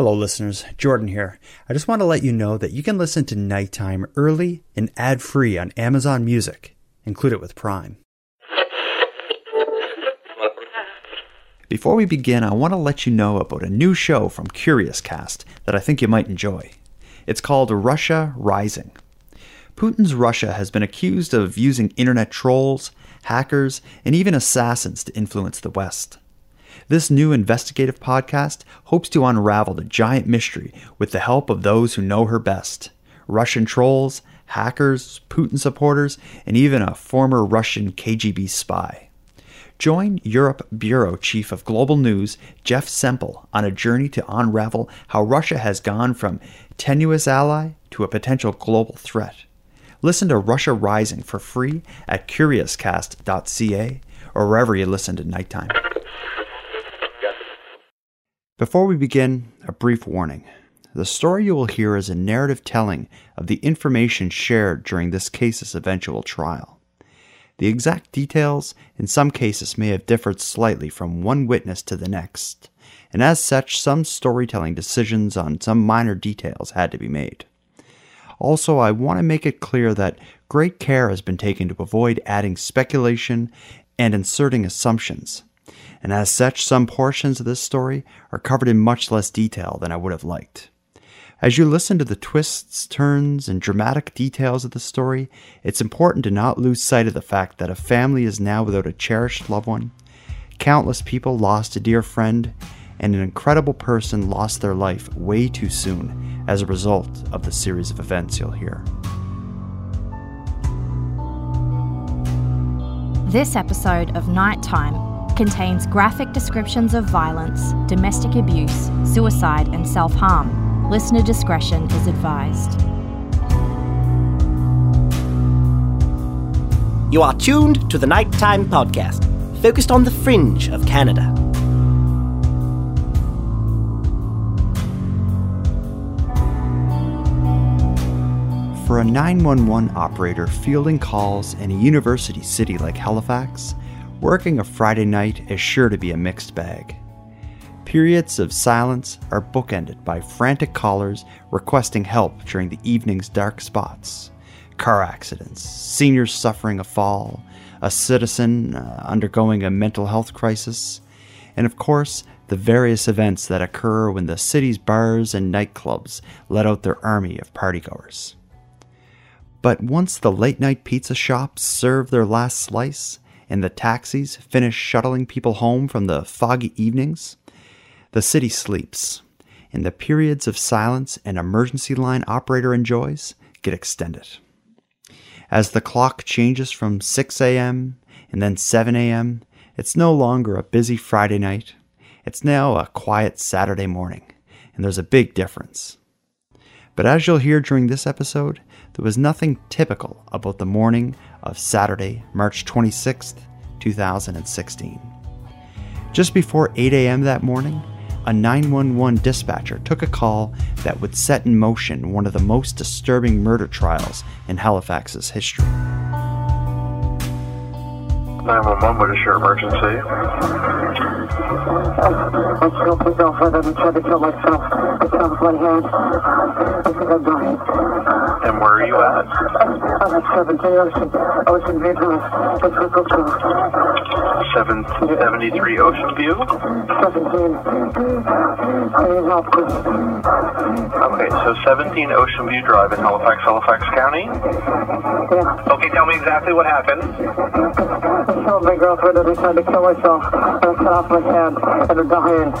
Hello, listeners. Jordan here. I just want to let you know that you can listen to Nighttime early and ad free on Amazon Music. Include it with Prime. Before we begin, I want to let you know about a new show from Curious Cast that I think you might enjoy. It's called Russia Rising. Putin's Russia has been accused of using internet trolls, hackers, and even assassins to influence the West. This new investigative podcast hopes to unravel the giant mystery with the help of those who know her best Russian trolls, hackers, Putin supporters, and even a former Russian KGB spy. Join Europe Bureau Chief of Global News Jeff Semple on a journey to unravel how Russia has gone from tenuous ally to a potential global threat. Listen to Russia Rising for free at curiouscast.ca or wherever you listen to nighttime. Before we begin, a brief warning. The story you will hear is a narrative telling of the information shared during this case's eventual trial. The exact details, in some cases, may have differed slightly from one witness to the next, and as such, some storytelling decisions on some minor details had to be made. Also, I want to make it clear that great care has been taken to avoid adding speculation and inserting assumptions and as such, some portions of this story are covered in much less detail than I would have liked. As you listen to the twists, turns, and dramatic details of the story, it's important to not lose sight of the fact that a family is now without a cherished loved one, countless people lost a dear friend, and an incredible person lost their life way too soon as a result of the series of events you'll hear. This episode of Nighttime contains graphic descriptions of violence, domestic abuse, suicide, and self harm. Listener discretion is advised. You are tuned to the Nighttime Podcast, focused on the fringe of Canada. For a 911 operator fielding calls in a university city like Halifax, Working a Friday night is sure to be a mixed bag. Periods of silence are bookended by frantic callers requesting help during the evening's dark spots. Car accidents, seniors suffering a fall, a citizen uh, undergoing a mental health crisis, and of course, the various events that occur when the city's bars and nightclubs let out their army of partygoers. But once the late night pizza shops serve their last slice, and the taxis finish shuttling people home from the foggy evenings, the city sleeps, and the periods of silence an emergency line operator enjoys get extended. As the clock changes from 6 a.m. and then 7 a.m., it's no longer a busy Friday night. It's now a quiet Saturday morning, and there's a big difference. But as you'll hear during this episode, there was nothing typical about the morning of Saturday, March 26, 2016. Just before 8 a.m. that morning, a 911 dispatcher took a call that would set in motion one of the most disturbing murder trials in Halifax's history. 911, what is your emergency? I killed my girlfriend and tried to kill myself. I killed my hand. I think I'm dying. And where are you at? I'm at 17 Ocean, Ocean View Drive. It's Brooklyn Drive. 773 Ocean View? 17. I need help. Okay, so 17 Ocean View Drive in Halifax, Halifax County? Yeah. Okay, tell me exactly what happened. I killed my girlfriend and I tried to kill myself. I cut off my hand and I'm dying.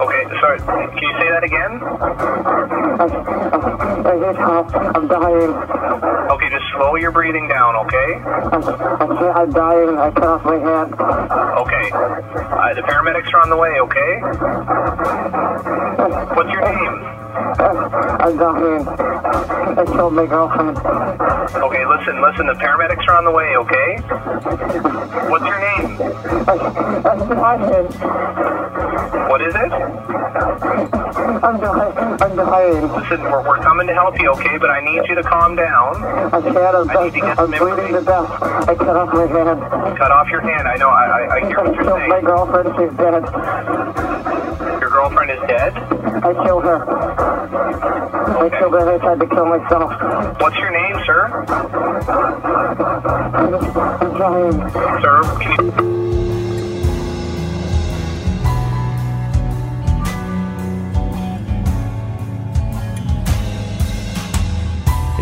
Okay, sorry, can you say that again? I, I, I need help. I'm dying. Okay, just slow your breathing down, okay? I, I can't, I'm dying. I cut off my hand. Okay. Uh, the paramedics are on the way, okay? What's your name? I'm dying. I killed my girlfriend. Okay, listen, listen, the paramedics are on the way, okay? What's your name? I'm dying. What is it? I'm dying. I'm dying. Listen, we're, we're coming to help you, okay? But I need you to calm down. I can't. I'm, I need to get I'm bleeding to death. I cut off my hand. Cut off your hand. I know, I, I, I hear what you're killed my girlfriend. She's dead. Your girlfriend is dead? I killed her. I killed her. I tried to kill myself. What's your name, sir? I'm trying. Sir,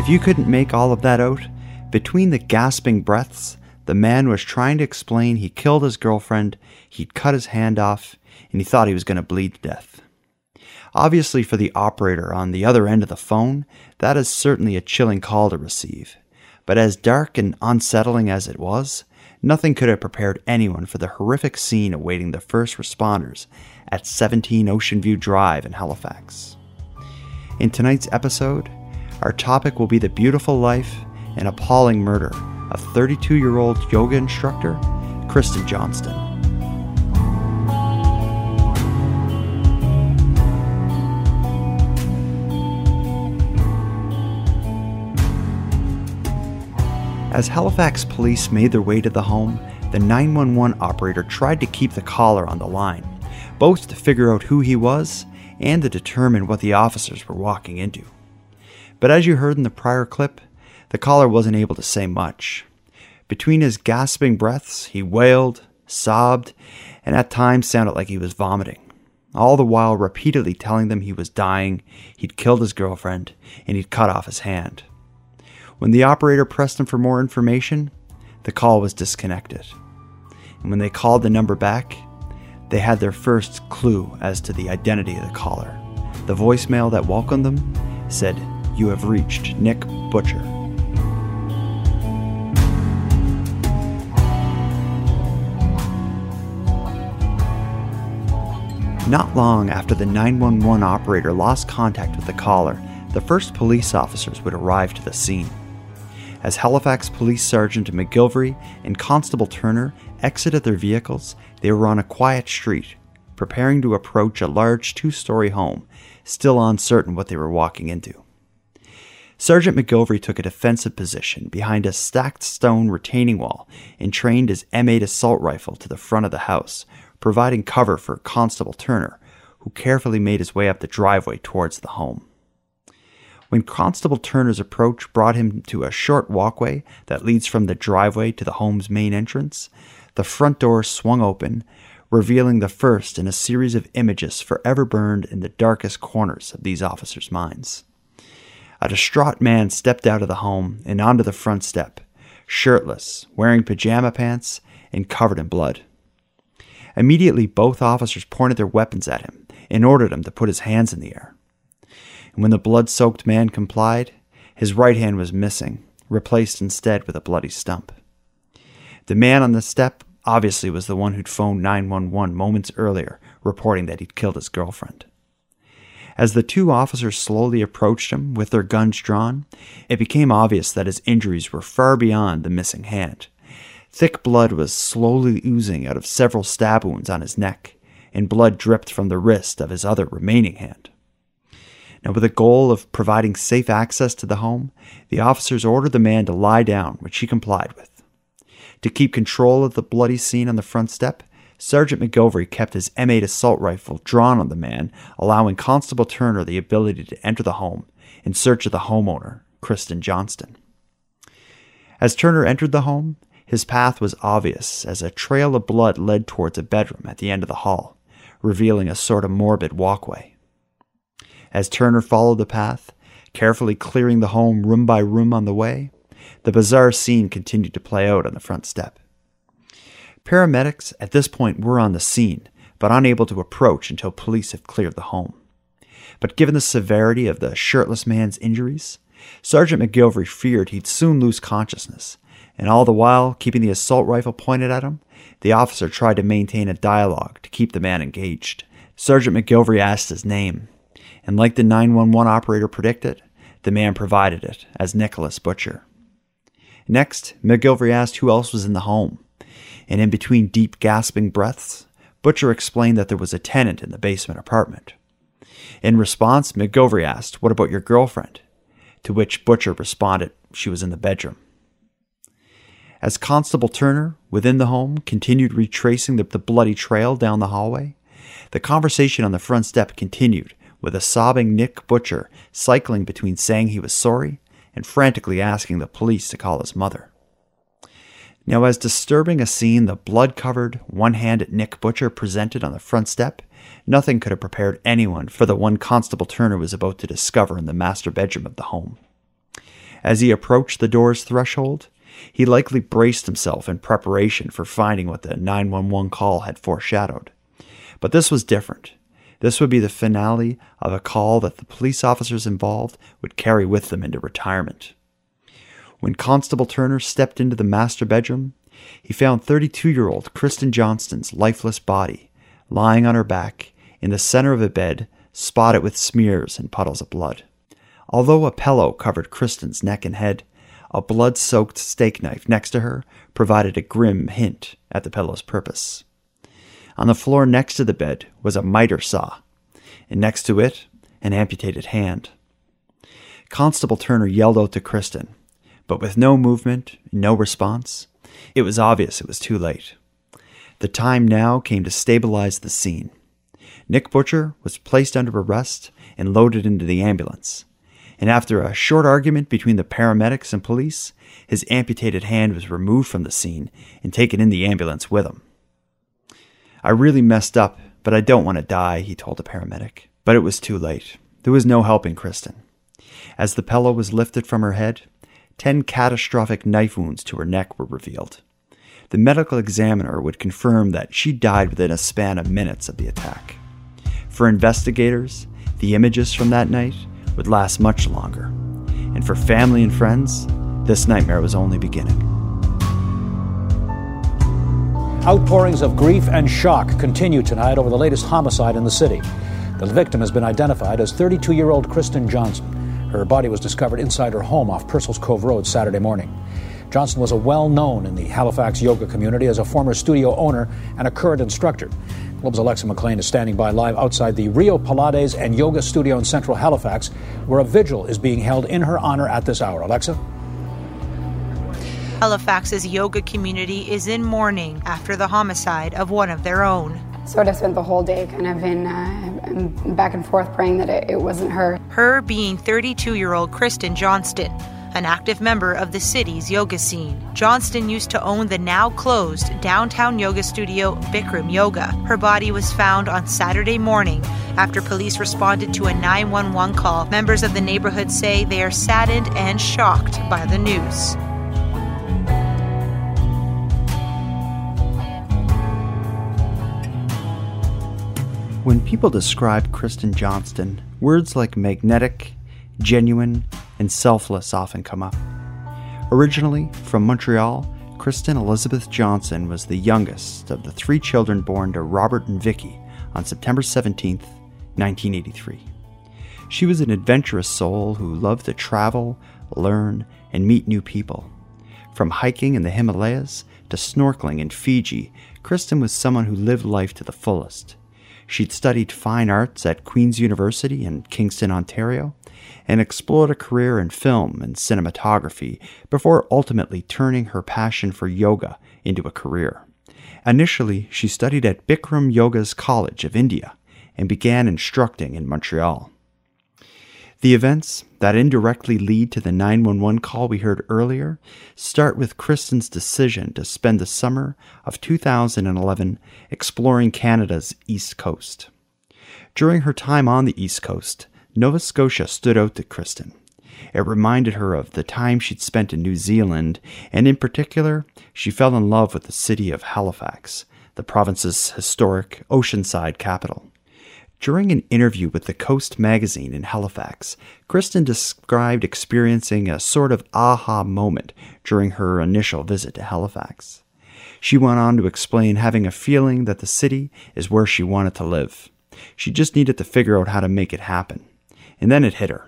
If you couldn't make all of that out, between the gasping breaths, the man was trying to explain he killed his girlfriend, he'd cut his hand off, and he thought he was going to bleed to death. Obviously, for the operator on the other end of the phone, that is certainly a chilling call to receive. But as dark and unsettling as it was, nothing could have prepared anyone for the horrific scene awaiting the first responders at 17 Ocean View Drive in Halifax. In tonight's episode, our topic will be the beautiful life and appalling murder of 32 year old yoga instructor Kristen Johnston. As Halifax police made their way to the home, the 911 operator tried to keep the caller on the line, both to figure out who he was and to determine what the officers were walking into. But as you heard in the prior clip, the caller wasn't able to say much. Between his gasping breaths, he wailed, sobbed, and at times sounded like he was vomiting, all the while repeatedly telling them he was dying, he'd killed his girlfriend, and he'd cut off his hand. When the operator pressed him for more information, the call was disconnected. And when they called the number back, they had their first clue as to the identity of the caller. The voicemail that welcomed them said, You have reached Nick Butcher. Not long after the 911 operator lost contact with the caller, the first police officers would arrive to the scene. As Halifax Police Sergeant McGilvery and Constable Turner exited their vehicles, they were on a quiet street, preparing to approach a large two story home, still uncertain what they were walking into. Sergeant McGilvery took a defensive position behind a stacked stone retaining wall and trained his M8 assault rifle to the front of the house, providing cover for Constable Turner, who carefully made his way up the driveway towards the home. When Constable Turner's approach brought him to a short walkway that leads from the driveway to the home's main entrance, the front door swung open, revealing the first in a series of images forever burned in the darkest corners of these officers' minds. A distraught man stepped out of the home and onto the front step, shirtless, wearing pajama pants, and covered in blood. Immediately, both officers pointed their weapons at him and ordered him to put his hands in the air. And when the blood soaked man complied, his right hand was missing, replaced instead with a bloody stump. The man on the step obviously was the one who'd phoned 911 moments earlier, reporting that he'd killed his girlfriend. As the two officers slowly approached him with their guns drawn, it became obvious that his injuries were far beyond the missing hand. Thick blood was slowly oozing out of several stab wounds on his neck, and blood dripped from the wrist of his other remaining hand. Now, with the goal of providing safe access to the home, the officers ordered the man to lie down, which he complied with. To keep control of the bloody scene on the front step, Sergeant McGilvery kept his M8 assault rifle drawn on the man, allowing Constable Turner the ability to enter the home in search of the homeowner, Kristen Johnston. As Turner entered the home, his path was obvious as a trail of blood led towards a bedroom at the end of the hall, revealing a sort of morbid walkway. As Turner followed the path, carefully clearing the home room by room on the way, the bizarre scene continued to play out on the front step. Paramedics at this point were on the scene, but unable to approach until police have cleared the home. But given the severity of the shirtless man's injuries, Sergeant McGilvery feared he'd soon lose consciousness, and all the while, keeping the assault rifle pointed at him, the officer tried to maintain a dialogue to keep the man engaged. Sergeant McGilvery asked his name, and like the 911 operator predicted, the man provided it as Nicholas Butcher. Next, McGilvery asked who else was in the home, and in between deep gasping breaths, Butcher explained that there was a tenant in the basement apartment. In response, McGilvery asked, What about your girlfriend? To which Butcher responded, She was in the bedroom. As Constable Turner, within the home, continued retracing the, the bloody trail down the hallway, the conversation on the front step continued with a sobbing Nick Butcher cycling between saying he was sorry and frantically asking the police to call his mother. Now, as disturbing a scene the blood covered, one handed Nick Butcher presented on the front step, nothing could have prepared anyone for the one Constable Turner was about to discover in the master bedroom of the home. As he approached the door's threshold, he likely braced himself in preparation for finding what the 911 call had foreshadowed. But this was different. This would be the finale of a call that the police officers involved would carry with them into retirement. When Constable Turner stepped into the master bedroom, he found 32 year old Kristen Johnston's lifeless body lying on her back in the center of a bed, spotted with smears and puddles of blood. Although a pillow covered Kristen's neck and head, a blood soaked steak knife next to her provided a grim hint at the pillow's purpose. On the floor next to the bed was a miter saw, and next to it, an amputated hand. Constable Turner yelled out to Kristen, but with no movement, no response, it was obvious it was too late. The time now came to stabilize the scene. Nick Butcher was placed under arrest and loaded into the ambulance and after a short argument between the paramedics and police, his amputated hand was removed from the scene and taken in the ambulance with him. I really messed up, but I don't want to die, he told the paramedic. But it was too late. There was no helping Kristen. As the pillow was lifted from her head, ten catastrophic knife wounds to her neck were revealed. The medical examiner would confirm that she died within a span of minutes of the attack. For investigators, the images from that night would last much longer. And for family and friends, this nightmare was only beginning. Outpourings of grief and shock continue tonight over the latest homicide in the city. The victim has been identified as 32 year old Kristen Johnston. Her body was discovered inside her home off Purcell's Cove Road Saturday morning. Johnston was a well known in the Halifax yoga community as a former studio owner and a current instructor. Globe's Alexa MacLean is standing by live outside the Rio Pilates and Yoga Studio in central Halifax, where a vigil is being held in her honor at this hour. Alexa? Halifax's yoga community is in mourning after the homicide of one of their own. Sort of spent the whole day kind of in uh, back and forth praying that it, it wasn't her. Her being 32 year old Kristen Johnston an active member of the city's yoga scene. Johnston used to own the now closed downtown yoga studio Bikram Yoga. Her body was found on Saturday morning after police responded to a 911 call. Members of the neighborhood say they are saddened and shocked by the news. When people describe Kristen Johnston, words like magnetic, genuine, and selfless often come up. Originally from Montreal, Kristen Elizabeth Johnston was the youngest of the three children born to Robert and Vicky on September 17, 1983. She was an adventurous soul who loved to travel, learn, and meet new people. From hiking in the Himalayas to snorkeling in Fiji, Kristen was someone who lived life to the fullest. She'd studied fine arts at Queen's University in Kingston, Ontario, and explored a career in film and cinematography before ultimately turning her passion for yoga into a career. Initially, she studied at Bikram Yoga's College of India and began instructing in Montreal. The events that indirectly lead to the 911 call we heard earlier start with Kristen's decision to spend the summer of 2011 exploring Canada's East Coast. During her time on the East Coast, Nova Scotia stood out to Kristen. It reminded her of the time she'd spent in New Zealand, and in particular, she fell in love with the city of Halifax, the province's historic oceanside capital. During an interview with the Coast magazine in Halifax, Kristen described experiencing a sort of aha moment during her initial visit to Halifax. She went on to explain having a feeling that the city is where she wanted to live. She just needed to figure out how to make it happen and then it hit her.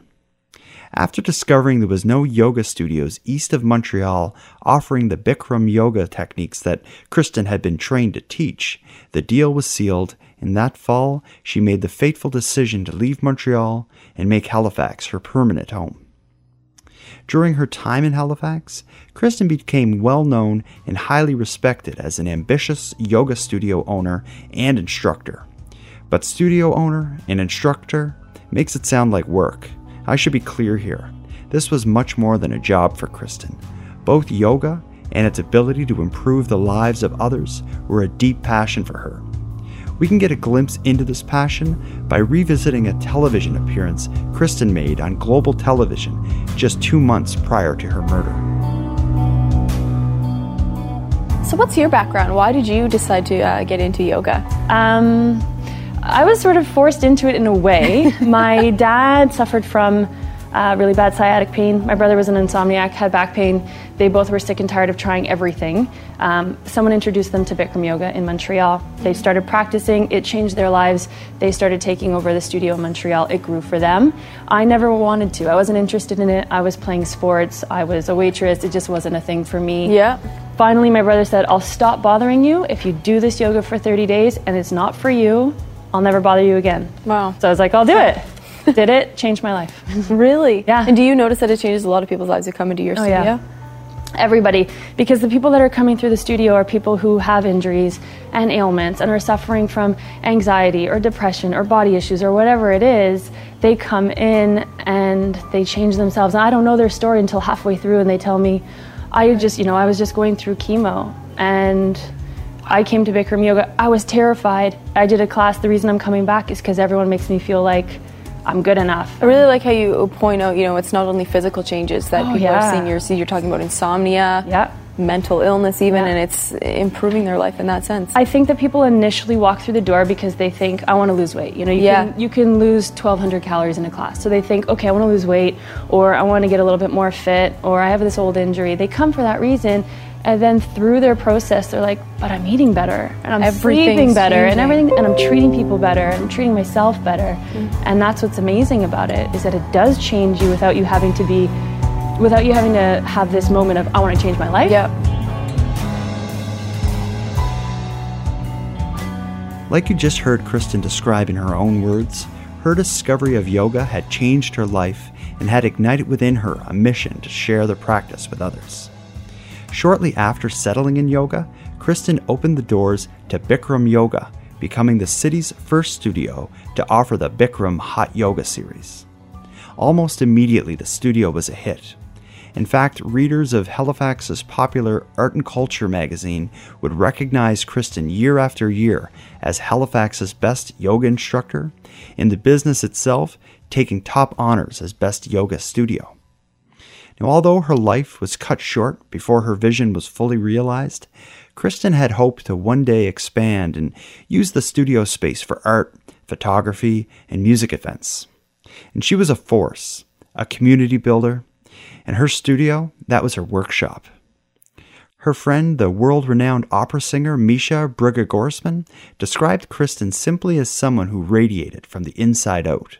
After discovering there was no yoga studios east of Montreal offering the Bikram yoga techniques that Kristen had been trained to teach, the deal was sealed, and that fall she made the fateful decision to leave Montreal and make Halifax her permanent home. During her time in Halifax, Kristen became well known and highly respected as an ambitious yoga studio owner and instructor. But studio owner and instructor makes it sound like work. I should be clear here. This was much more than a job for Kristen. Both yoga and its ability to improve the lives of others were a deep passion for her. We can get a glimpse into this passion by revisiting a television appearance Kristen made on global television just two months prior to her murder. So, what's your background? Why did you decide to uh, get into yoga? Um, I was sort of forced into it in a way. My dad suffered from uh, really bad sciatic pain. My brother was an insomniac, had back pain. They both were sick and tired of trying everything. Um, someone introduced them to Bikram Yoga in Montreal. They started practicing, it changed their lives. They started taking over the studio in Montreal. It grew for them. I never wanted to. I wasn't interested in it. I was playing sports, I was a waitress. It just wasn't a thing for me. Yeah. Finally, my brother said, I'll stop bothering you if you do this yoga for 30 days and it's not for you. I'll never bother you again. Wow. So I was like, I'll do it. Did it, change my life. Really? Yeah. And do you notice that it changes a lot of people's lives who come into your Oh, studio? yeah. Everybody, because the people that are coming through the studio are people who have injuries and ailments and are suffering from anxiety or depression or body issues or whatever it is. They come in and they change themselves. And I don't know their story until halfway through, and they tell me, I just, you know, I was just going through chemo and I came to Bikram Yoga. I was terrified. I did a class. The reason I'm coming back is because everyone makes me feel like I'm good enough. I really like how you point out, you know, it's not only physical changes that Oh, people yeah. are seeing. You're, you're talking about insomnia, Yeah. mental illness, even, Yeah. and it's improving their life in that sense. I think that people initially walk through the door because they think I want to lose weight. You know, you Yeah. can you can lose 1200 calories in a class. So they think, okay, I want to lose weight or I want to get a little bit more fit or I have this old injury. They come for that reason. And then through their process, they're like, but I'm eating better and I'm Everything's sleeping better and everything, and I'm treating people better and I'm treating myself better. Mm-hmm. And that's what's amazing about it is that it does change you without you having to be, without you having to have this moment of, I want to change my life. yeah. Like you just heard Kristen describe in her own words, her discovery of yoga had changed her life and had ignited within her a mission to share the practice with others. Shortly after settling in yoga, Kristen opened the doors to Bikram Yoga, becoming the city's first studio to offer the Bikram Hot Yoga series. Almost immediately, the studio was a hit. In fact, readers of Halifax's popular art and culture magazine would recognize Kristen year after year as Halifax's best yoga instructor, in the business itself, taking top honors as best yoga studio. Now, although her life was cut short before her vision was fully realized, Kristen had hoped to one day expand and use the studio space for art, photography, and music events. And she was a force, a community builder, and her studio, that was her workshop. Her friend, the world renowned opera singer Measha Brueggergosman, described Kristen simply as someone who radiated from the inside out.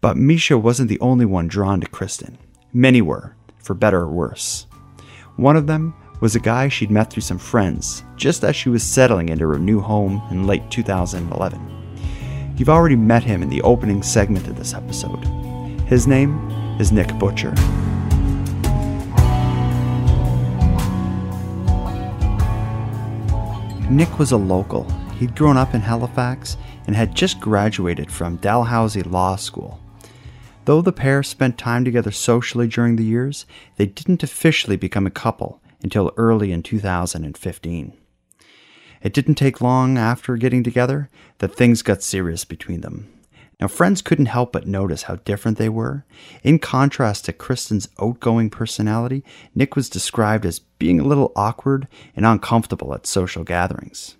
But Measha wasn't the only one drawn to Kristen. Many were, for better or worse. One of them was a guy she'd met through some friends just as she was settling into her new home in late 2011. You've already met him in the opening segment of this episode. His name is Nick Butcher. Nick was a local. He'd grown up in Halifax and had just graduated from Dalhousie Law School. Though the pair spent time together socially during the years, they didn't officially become a couple until early in 2015. It didn't take long after getting together that things got serious between them. Now, friends couldn't help but notice how different they were. In contrast to Kristen's outgoing personality, Nick was described as being a little awkward and uncomfortable at social gatherings.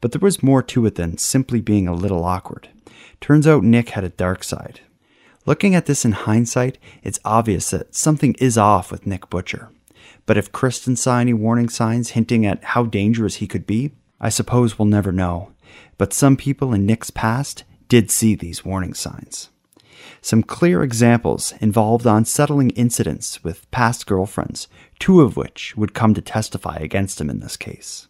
But there was more to it than simply being a little awkward. Turns out Nick had a dark side. Looking at this in hindsight, it's obvious that something is off with Nick Butcher. But if Kristen saw any warning signs hinting at how dangerous he could be, I suppose we'll never know. But some people in Nick's past did see these warning signs. Some clear examples involved unsettling incidents with past girlfriends, two of which would come to testify against him in this case.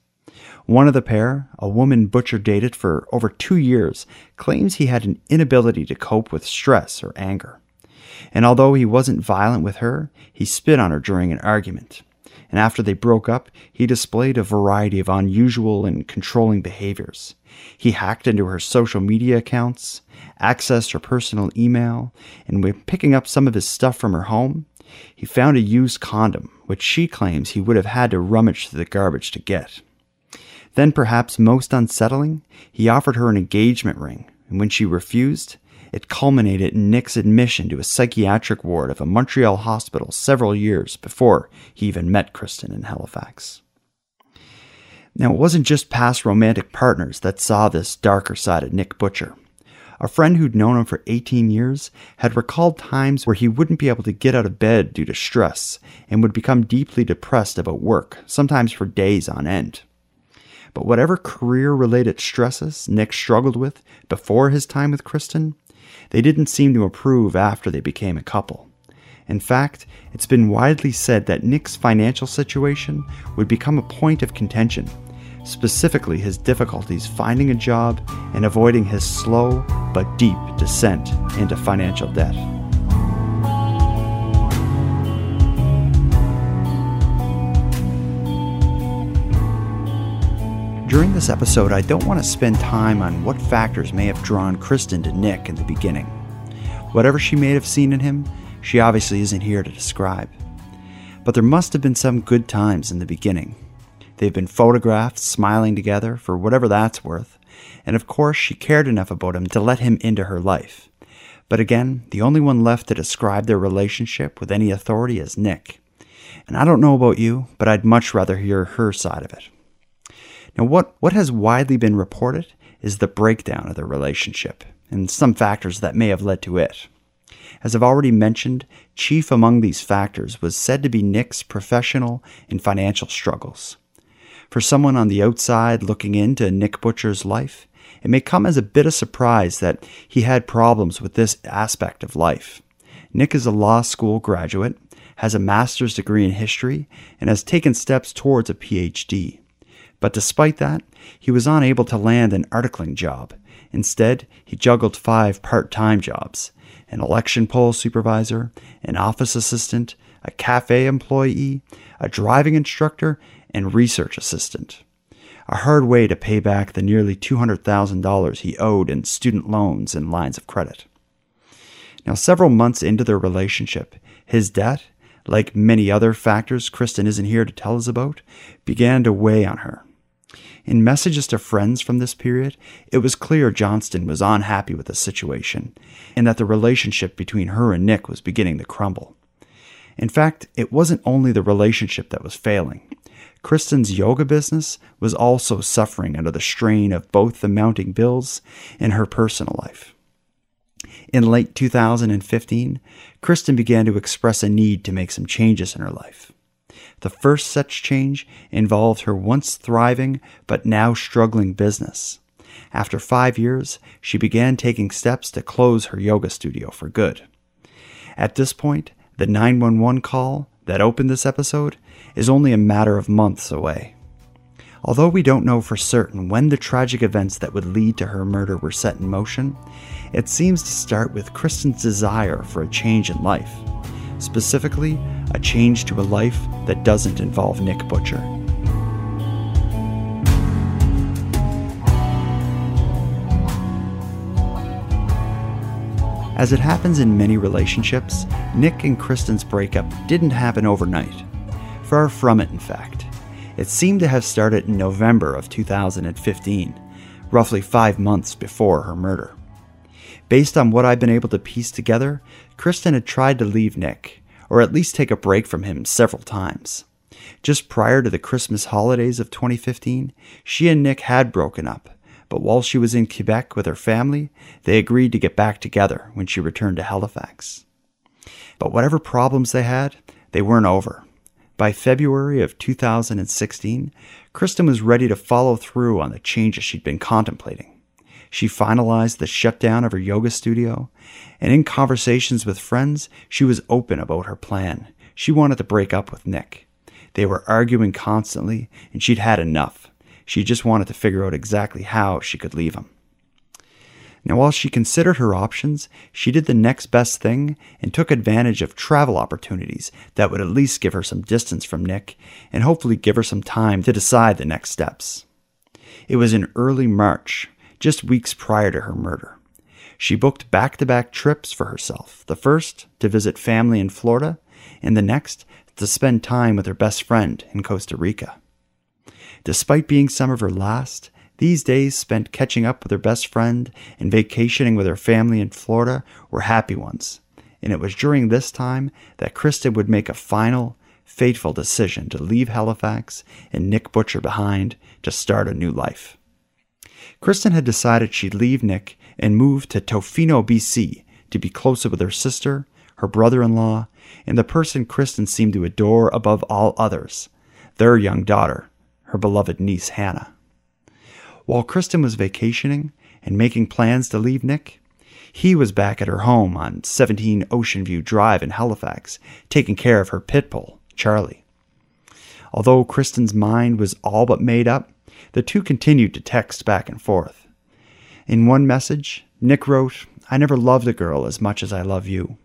One of the pair, a woman Butcher dated for over two years, claims he had an inability to cope with stress or anger. And although he wasn't violent with her, he spit on her during an argument. and after they broke up, he displayed a variety of unusual and controlling behaviors. He hacked into her social media accounts, accessed her personal email, and when picking up some of his stuff from her home, he found a used condom, which she claims he would have had to rummage through the garbage to get. Then, perhaps most unsettling, he offered her an engagement ring, and when she refused, it culminated in Nick's admission to a psychiatric ward of a Montreal hospital several years before he even met Kristen in Halifax. Now, it wasn't just past romantic partners that saw this darker side of Nick Butcher. A friend who'd known him for 18 years had recalled times where he wouldn't be able to get out of bed due to stress and would become deeply depressed about work, sometimes for days on end. But whatever career related stresses Nick struggled with before his time with Kristen, they didn't seem to improve after they became a couple. In fact, it's been widely said that Nick's financial situation would become a point of contention, specifically his difficulties finding a job and avoiding his slow but deep descent into financial debt. During this episode, I don't want to spend time on what factors may have drawn Kristen to Nick in the beginning. Whatever she may have seen in him, she obviously isn't here to describe. But there must have been some good times in the beginning. They've been photographed smiling together for whatever that's worth, and of course she cared enough about him to let him into her life. But again, the only one left to describe their relationship with any authority is Nick. And I don't know about you, but I'd much rather hear her side of it. Now, what, what has widely been reported is the breakdown of their relationship and some factors that may have led to it. As I've already mentioned, chief among these factors was said to be Nick's professional and financial struggles. For someone on the outside looking into Nick Butcher's life, it may come as a bit of surprise that he had problems with this aspect of life. Nick is a law school graduate, has a master's degree in history, and has taken steps towards a PhD. But despite that, he was unable to land an articling job. Instead, he juggled five part time jobs an election poll supervisor, an office assistant, a cafe employee, a driving instructor, and research assistant. A hard way to pay back the nearly $200,000 he owed in student loans and lines of credit. Now, several months into their relationship, his debt, like many other factors Kristen isn't here to tell us about, began to weigh on her. In messages to friends from this period, it was clear Johnston was unhappy with the situation, and that the relationship between her and Nick was beginning to crumble. In fact, it wasn't only the relationship that was failing. Kristen's yoga business was also suffering under the strain of both the mounting bills and her personal life. In late 2015, Kristen began to express a need to make some changes in her life. The first such change involved her once thriving but now struggling business. After five years, she began taking steps to close her yoga studio for good. At this point, the 911 call that opened this episode is only a matter of months away. Although we don't know for certain when the tragic events that would lead to her murder were set in motion, it seems to start with Kristen's desire for a change in life specifically, a change to a life that doesn't involve Nick Butcher. As it happens in many relationships, Nick and Kristen's breakup didn't happen overnight. Far from it, in fact. It seemed to have started in November of 2015, roughly five months before her murder. Based on what I've been able to piece together, Kristen had tried to leave Nick, or at least take a break from him several times. Just prior to the Christmas holidays of 2015, she and Nick had broken up, but while she was in Quebec with her family, they agreed to get back together when she returned to Halifax. But whatever problems they had, they weren't over. By February of 2016, Kristen was ready to follow through on the changes she'd been contemplating. She finalized the shutdown of her yoga studio, and in conversations with friends, she was open about her plan. She wanted to break up with Nick. They were arguing constantly, and she'd had enough. She just wanted to figure out exactly how she could leave him. Now, while she considered her options, she did the next best thing and took advantage of travel opportunities that would at least give her some distance from Nick and hopefully give her some time to decide the next steps. It was in early March, just weeks prior to her murder. She booked back to back trips for herself the first to visit family in Florida, and the next to spend time with her best friend in Costa Rica. Despite being some of her last, these days spent catching up with her best friend and vacationing with her family in Florida were happy ones, and it was during this time that Kristen would make a final, fateful decision to leave Halifax and Nick Butcher behind to start a new life. Kristen had decided she'd leave Nick and move to Tofino, BC to be closer with her sister, her brother in law, and the person Kristen seemed to adore above all others, their young daughter, her beloved niece Hannah. While Kristen was vacationing and making plans to leave Nick, he was back at her home on 17 Ocean View Drive in Halifax, taking care of her pit bull, Charlie. Although Kristen's mind was all but made up, the two continued to text back and forth. In one message, Nick wrote, I never loved a girl as much as I love you.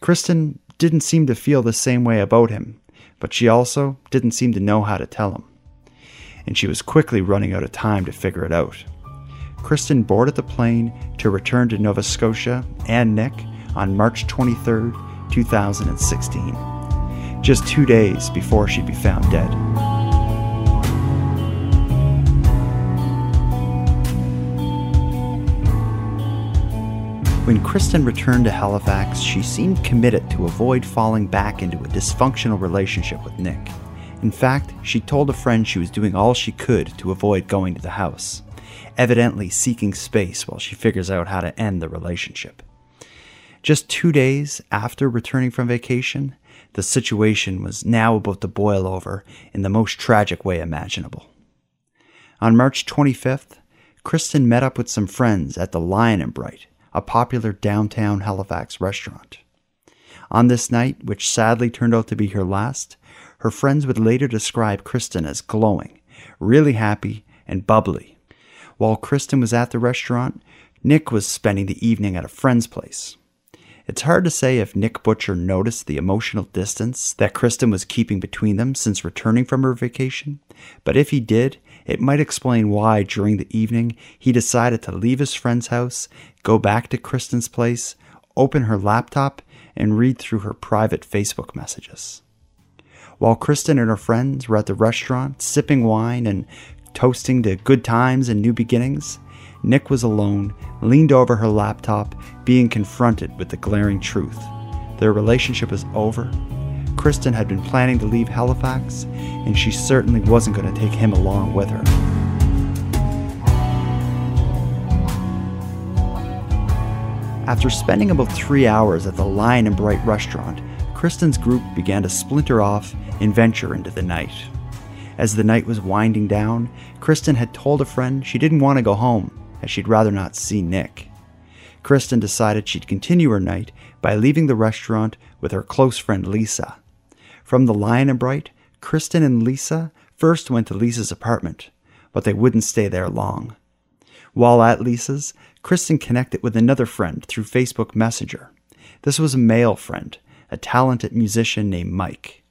Kristen didn't seem to feel the same way about him, but she also didn't seem to know how to tell him and she was quickly running out of time to figure it out. Kristen boarded the plane to return to Nova Scotia and Nick on March 23, 2016, just two days before she'd be found dead. When Kristen returned to Halifax, she seemed committed to avoid falling back into a dysfunctional relationship with Nick. In fact, she told a friend she was doing all she could to avoid going to the house, evidently seeking space while she figures out how to end the relationship. Just two days after returning from vacation, the situation was now about to boil over in the most tragic way imaginable. On March 25th, Kristen met up with some friends at the Lion and Bright, a popular downtown Halifax restaurant. On this night, which sadly turned out to be her last, her friends would later describe Kristen as glowing, really happy, and bubbly. While Kristen was at the restaurant, Nick was spending the evening at a friend's place. It's hard to say if Nick Butcher noticed the emotional distance that Kristen was keeping between them since returning from her vacation, but if he did, it might explain why during the evening he decided to leave his friend's house, go back to Kristen's place, open her laptop, and read through her private Facebook messages. While Kristen and her friends were at the restaurant, sipping wine and toasting to good times and new beginnings, Nick was alone, leaned over her laptop, being confronted with the glaring truth. Their relationship was over. Kristen had been planning to leave Halifax, and she certainly wasn't going to take him along with her. After spending about three hours at the Lion and Bright restaurant, Kristen's group began to splinter off and venture into the night. As the night was winding down, Kristen had told a friend she didn't want to go home, as she'd rather not see Nick. Kristen decided she'd continue her night by leaving the restaurant with her close friend Lisa. From the Lion and Bright, Kristen and Lisa first went to Lisa's apartment, but they wouldn't stay there long. While at Lisa's, Kristen connected with another friend through Facebook Messenger. This was a male friend, a talented musician named Mike.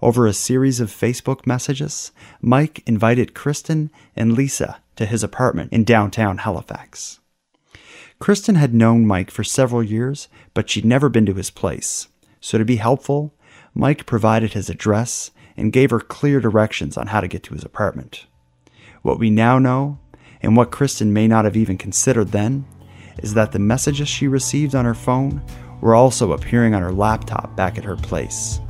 Over a series of Facebook messages, Mike invited Kristen and Lisa to his apartment in downtown Halifax. Kristen had known Mike for several years, but she'd never been to his place. So, to be helpful, Mike provided his address and gave her clear directions on how to get to his apartment. What we now know, and what Kristen may not have even considered then, is that the messages she received on her phone were also appearing on her laptop back at her place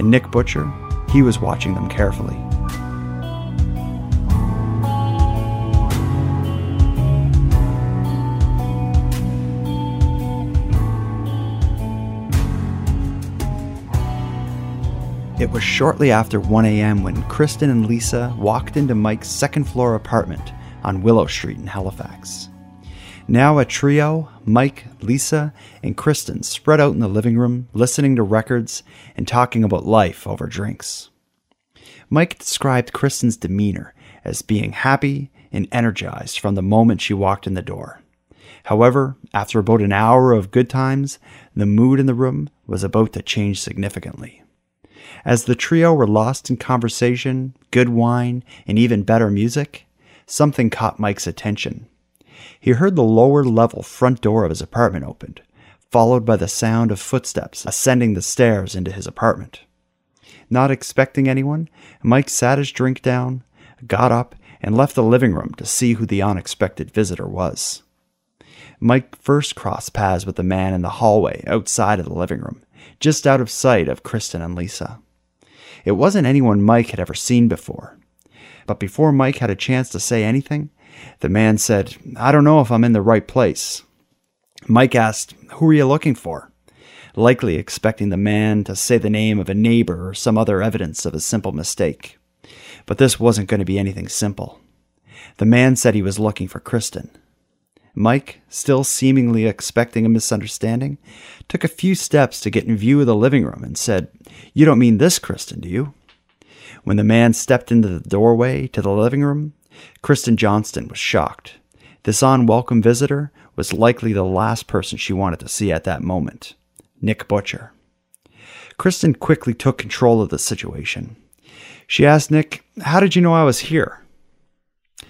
and Nick Butcher, he was watching them carefully. It was shortly after 1 a.m. when Kristen and Lisa walked into Mike's second floor apartment on Willow Street in Halifax. Now a trio, Mike, Lisa, and Kristen spread out in the living room, listening to records and talking about life over drinks. Mike described Kristen's demeanor as being happy and energized from the moment she walked in the door. However, after about an hour of good times, the mood in the room was about to change significantly. As the trio were lost in conversation, good wine, and even better music, something caught Mike's attention. He heard the lower level front door of his apartment opened, followed by the sound of footsteps ascending the stairs into his apartment. Not expecting anyone, Mike sat his drink down, got up, and left the living room to see who the unexpected visitor was. Mike first crossed paths with the man in the hallway outside of the living room, just out of sight of Kristen and Lisa. It wasn't anyone Mike had ever seen before. But before Mike had a chance to say anything, the man said, I don't know if I'm in the right place. Mike asked, Who are you looking for? Likely expecting the man to say the name of a neighbor or some other evidence of a simple mistake. But this wasn't going to be anything simple. The man said he was looking for Kristen. Mike, still seemingly expecting a misunderstanding, took a few steps to get in view of the living room and said, You don't mean this Kristen, do you? When the man stepped into the doorway to the living room, Kristen Johnston was shocked. This unwelcome visitor was likely the last person she wanted to see at that moment Nick Butcher. Kristen quickly took control of the situation. She asked Nick, How did you know I was here?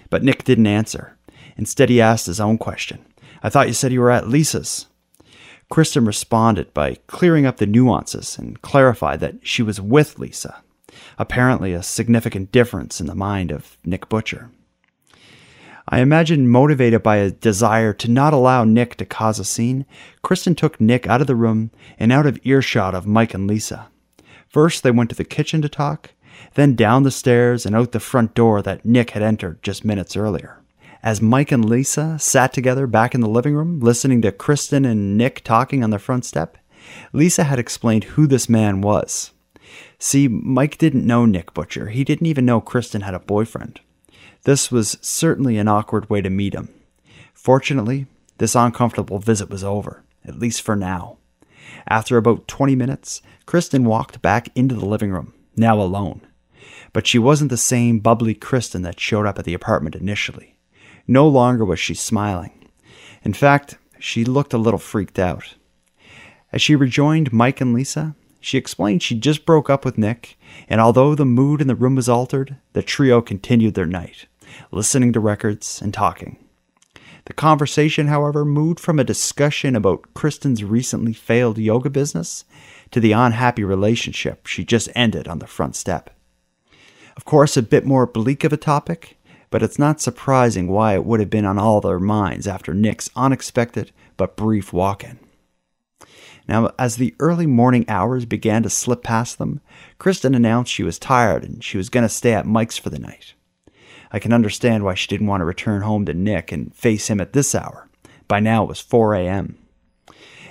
But Nick didn't answer. Instead, he asked his own question I thought you said you were at Lisa's. Kristen responded by clearing up the nuances and clarified that she was with Lisa, apparently a significant difference in the mind of Nick Butcher. I imagine motivated by a desire to not allow Nick to cause a scene, Kristen took Nick out of the room and out of earshot of Mike and Lisa. First, they went to the kitchen to talk, then down the stairs and out the front door that Nick had entered just minutes earlier. As Mike and Lisa sat together back in the living room, listening to Kristen and Nick talking on the front step, Lisa had explained who this man was. See, Mike didn't know Nick Butcher. He didn't even know Kristen had a boyfriend. This was certainly an awkward way to meet him. Fortunately, this uncomfortable visit was over, at least for now. After about 20 minutes, Kristen walked back into the living room, now alone. But she wasn't the same bubbly Kristen that showed up at the apartment initially. No longer was she smiling. In fact, she looked a little freaked out. As she rejoined Mike and Lisa, she explained she just broke up with Nick, and although the mood in the room was altered, the trio continued their night, listening to records and talking. The conversation, however, moved from a discussion about Kristen's recently failed yoga business to the unhappy relationship she just ended on the front step. Of course, a bit more bleak of a topic, but it's not surprising why it would have been on all their minds after Nick's unexpected but brief walk in. Now, as the early morning hours began to slip past them, Kristen announced she was tired and she was going to stay at Mike's for the night. I can understand why she didn't want to return home to Nick and face him at this hour. By now it was 4 a.m.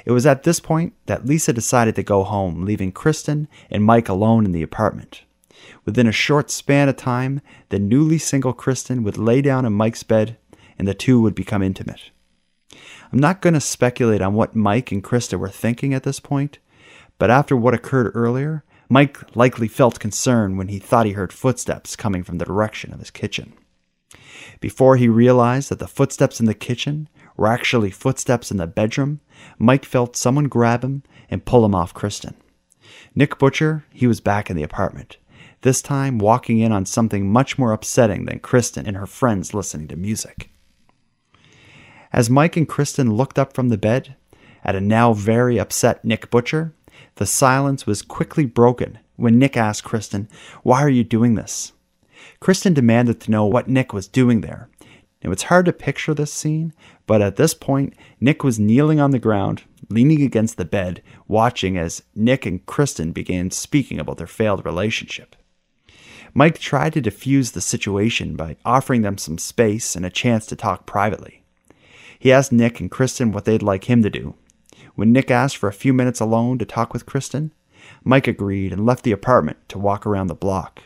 It was at this point that Lisa decided to go home, leaving Kristen and Mike alone in the apartment. Within a short span of time, the newly single Kristen would lay down in Mike's bed and the two would become intimate. I'm not going to speculate on what Mike and Kristen were thinking at this point, but after what occurred earlier, Mike likely felt concern when he thought he heard footsteps coming from the direction of his kitchen. Before he realized that the footsteps in the kitchen were actually footsteps in the bedroom, Mike felt someone grab him and pull him off Kristen. Nick Butcher, he was back in the apartment, this time walking in on something much more upsetting than Kristen and her friends listening to music. As Mike and Kristen looked up from the bed at a now very upset Nick Butcher, the silence was quickly broken when Nick asked Kristen, Why are you doing this? Kristen demanded to know what Nick was doing there. Now, it's hard to picture this scene, but at this point, Nick was kneeling on the ground, leaning against the bed, watching as Nick and Kristen began speaking about their failed relationship. Mike tried to defuse the situation by offering them some space and a chance to talk privately. He asked Nick and Kristen what they'd like him to do. When Nick asked for a few minutes alone to talk with Kristen, Mike agreed and left the apartment to walk around the block.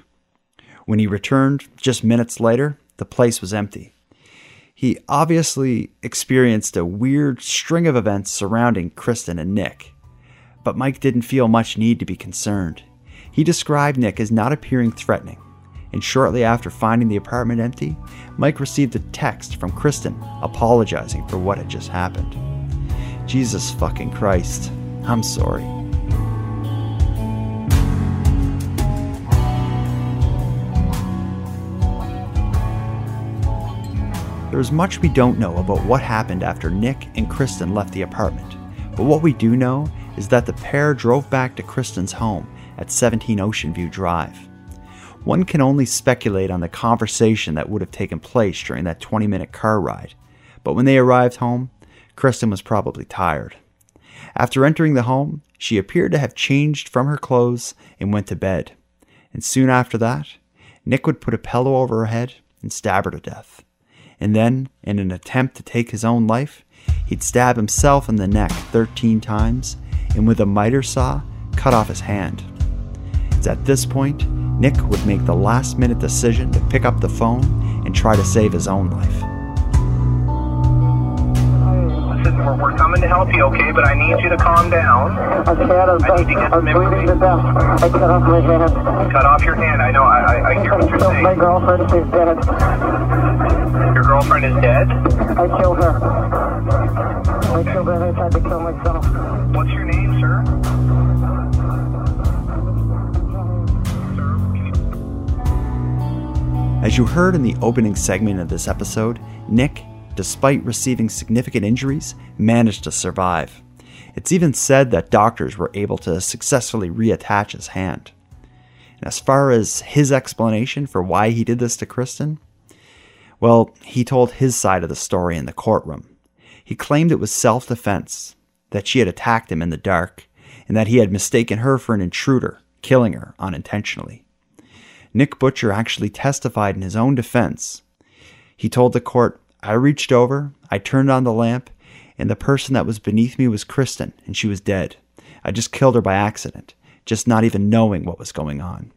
When he returned just minutes later, the place was empty. He obviously experienced a weird string of events surrounding Kristen and Nick, but Mike didn't feel much need to be concerned. He described Nick as not appearing threatening. and shortly after finding the apartment empty, Mike received a text from Kristen apologizing for what had just happened. Jesus fucking Christ, I'm sorry. There is much we don't know about what happened after Nick and Kristen left the apartment, but what we do know is that the pair drove back to Kristen's home at 17 Ocean View Drive. One can only speculate on the conversation that would have taken place during that 20 minute car ride, but when they arrived home, Kristen was probably tired. After entering the home, she appeared to have changed from her clothes and went to bed. And soon after that, Nick would put a pillow over her head and stab her to death. And then, in an attempt to take his own life, he'd stab himself in the neck 13 times and with a miter saw cut off his hand. It's at this point Nick would make the last minute decision to pick up the phone and try to save his own life. We're, we're coming to help you, okay? But I need you to calm down. I can't. I'm, I need to get I'm some bleeding to death. I cut off my hand. Cut off your hand. I know. I, I, I hear what you're So my girlfriend is dead. Your girlfriend is dead. I killed her. I killed her. I tried to kill myself. What's your name, As you heard in the opening segment of this episode, Nick, despite receiving significant injuries, managed to survive. It's even said that doctors were able to successfully reattach his hand. And as far as his explanation for why he did this to Kristen, well, he told his side of the story in the courtroom. He claimed it was self defense, that she had attacked him in the dark, and that he had mistaken her for an intruder, killing her unintentionally. Nick Butcher actually testified in his own defense. He told the court, I reached over, I turned on the lamp, and the person that was beneath me was Kristen, and she was dead. I just killed her by accident, just not even knowing what was going on.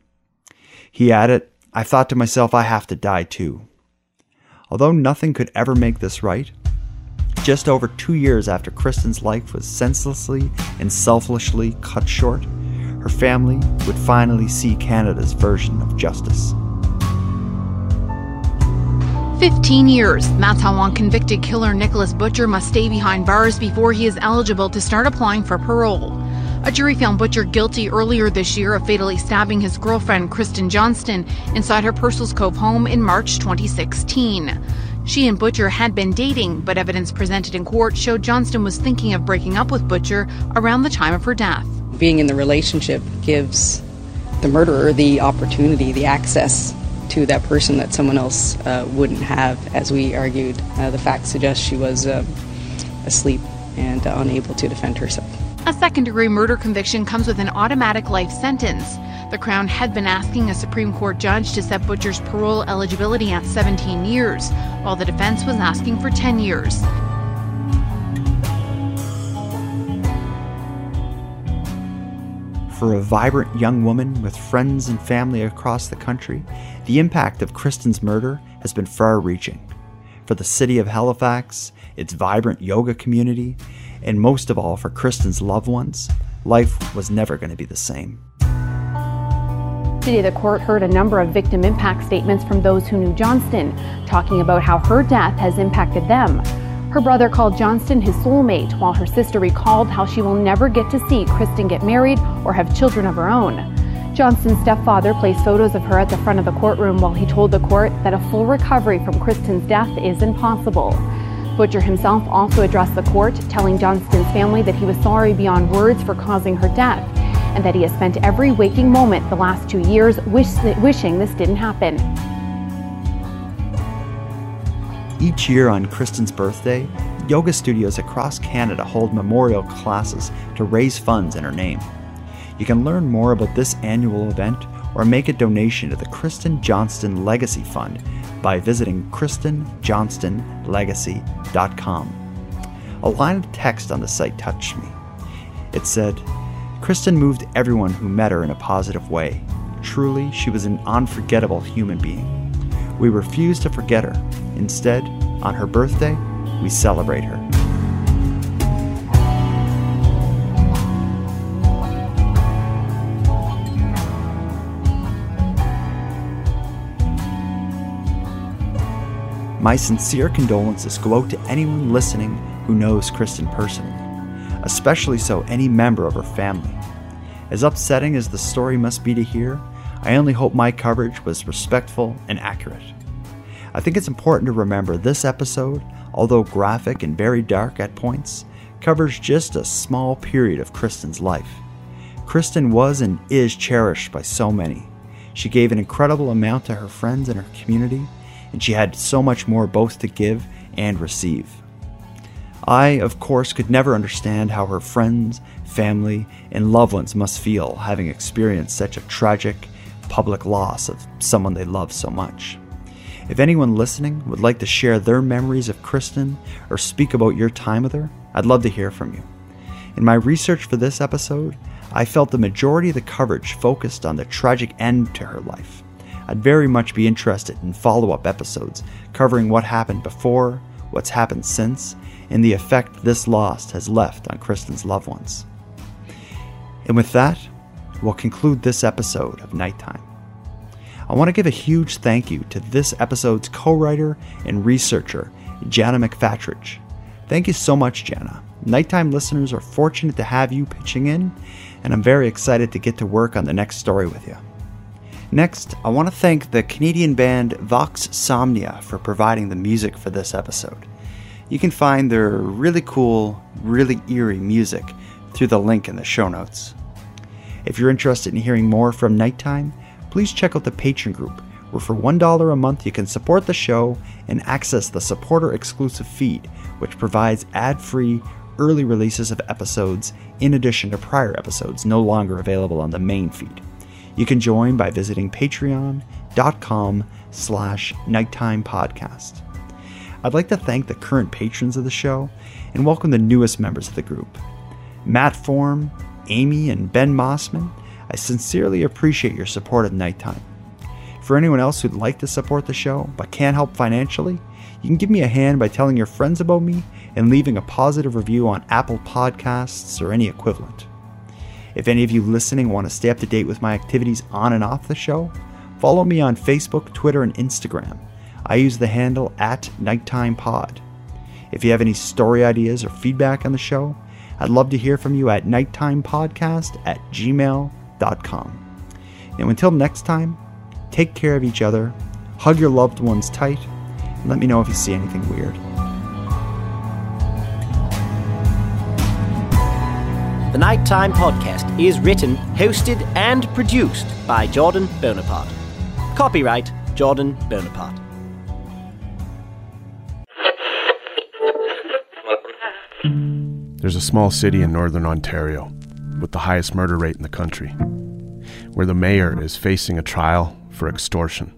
He added, I thought to myself, I have to die too. Although nothing could ever make this right, just over two years after Kristen's life was senselessly and selfishly cut short, her family would finally see Canada's version of justice. 15 years. That's how long convicted killer Nicholas Butcher must stay behind bars before he is eligible to start applying for parole. A jury found Butcher guilty earlier this year of fatally stabbing his girlfriend, Kristen Johnston, inside her Purcell's Cove home in March 2016. She and Butcher had been dating, but evidence presented in court showed Johnston was thinking of breaking up with Butcher around the time of her death. Being in the relationship gives the murderer the opportunity, the access to that person that someone else uh, wouldn't have. As we argued, uh, the facts suggest she was uh, asleep and unable to defend herself. A second degree murder conviction comes with an automatic life sentence. The Crown had been asking a Supreme Court judge to set Butcher's parole eligibility at 17 years, while the defense was asking for 10 years. For a vibrant young woman with friends and family across the country, the impact of Kristen's murder has been far reaching. For the city of Halifax, its vibrant yoga community, and most of all for Kristen's loved ones, life was never going to be the same. Today, the court heard a number of victim impact statements from those who knew Johnston, talking about how her death has impacted them. Her brother called Johnston his soulmate, while her sister recalled how she will never get to see Kristen get married or have children of her own. Johnston's stepfather placed photos of her at the front of the courtroom while he told the court that a full recovery from Kristen's death is impossible. Butcher himself also addressed the court, telling Johnston's family that he was sorry beyond words for causing her death and that he has spent every waking moment the last two years wish, wishing this didn't happen. Each year on Kristen's birthday, yoga studios across Canada hold memorial classes to raise funds in her name. You can learn more about this annual event or make a donation to the Kristen Johnston Legacy Fund by visiting kristenjohnstonlegacy.com. A line of text on the site touched me. It said, Kristen moved everyone who met her in a positive way. Truly, she was an unforgettable human being. We refuse to forget her. Instead, on her birthday, we celebrate her. My sincere condolences go out to anyone listening who knows Kristen personally, especially so any member of her family. As upsetting as the story must be to hear, I only hope my coverage was respectful and accurate. I think it's important to remember this episode, although graphic and very dark at points, covers just a small period of Kristen's life. Kristen was and is cherished by so many. She gave an incredible amount to her friends and her community, and she had so much more both to give and receive. I, of course, could never understand how her friends, family, and loved ones must feel having experienced such a tragic public loss of someone they love so much. If anyone listening would like to share their memories of Kristen or speak about your time with her, I'd love to hear from you. In my research for this episode, I felt the majority of the coverage focused on the tragic end to her life. I'd very much be interested in follow up episodes covering what happened before, what's happened since, and the effect this loss has left on Kristen's loved ones. And with that, we'll conclude this episode of Nighttime. I want to give a huge thank you to this episode's co writer and researcher, Jana McFatridge. Thank you so much, Jana. Nighttime listeners are fortunate to have you pitching in, and I'm very excited to get to work on the next story with you. Next, I want to thank the Canadian band Vox Somnia for providing the music for this episode. You can find their really cool, really eerie music through the link in the show notes. If you're interested in hearing more from Nighttime, please check out the Patreon group, where for $1 a month you can support the show and access the supporter exclusive feed, which provides ad free, early releases of episodes in addition to prior episodes no longer available on the main feed. You can join by visiting patreon.com slash nighttime podcast. I'd like to thank the current patrons of the show and welcome the newest members of the group. Matt Form, Amy, and Ben Mossman, I sincerely appreciate your support of Nighttime. For anyone else who'd like to support the show but can't help financially, you can give me a hand by telling your friends about me and leaving a positive review on Apple Podcasts or any equivalent. If any of you listening want to stay up to date with my activities on and off the show, follow me on Facebook, Twitter, and Instagram. I use the handle at Nighttime Pod. If you have any story ideas or feedback on the show, I'd love to hear from you at nighttimepodcast at gmail.com. And until next time, take care of each other, hug your loved ones tight, and let me know if you see anything weird. The Nighttime Podcast is written, hosted, and produced by Jordan Bonaparte. Copyright Jordan Bonaparte. There's a small city in northern Ontario with the highest murder rate in the country, where the mayor is facing a trial for extortion,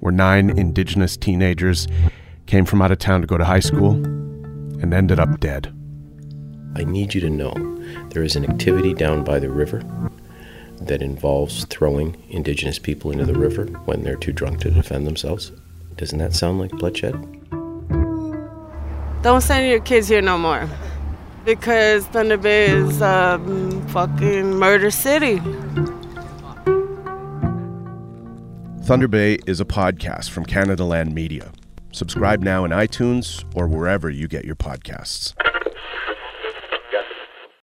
where nine Indigenous teenagers came from out of town to go to high school and ended up dead. I need you to know there is an activity down by the river that involves throwing Indigenous people into the river when they're too drunk to defend themselves. Doesn't that sound like bloodshed? Don't send your kids here no more. Because Thunder Bay is um, fucking murder city. Thunder Bay is a podcast from Canadaland Media. Subscribe now in iTunes or wherever you get your podcasts.